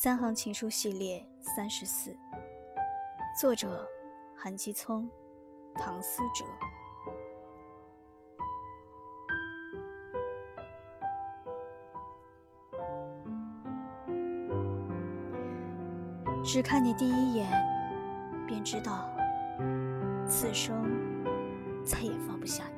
三行情书系列三十四，作者韩基聪、唐思哲。只看你第一眼，便知道，此生再也放不下你。